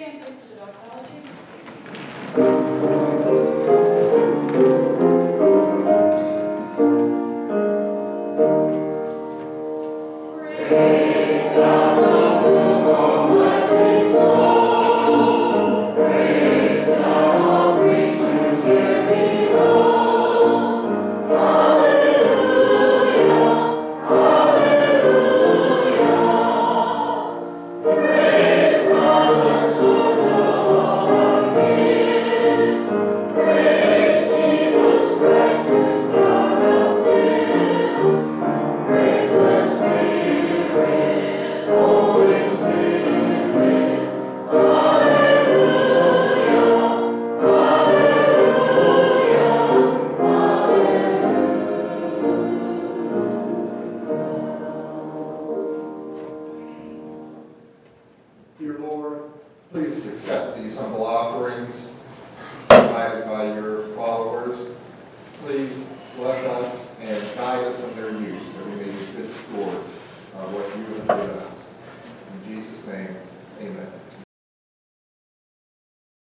Stand please for the doxology. Dear Lord, please accept these humble offerings provided by your followers. Please bless us and guide us in their use, that we may be good stewards of what you have given us.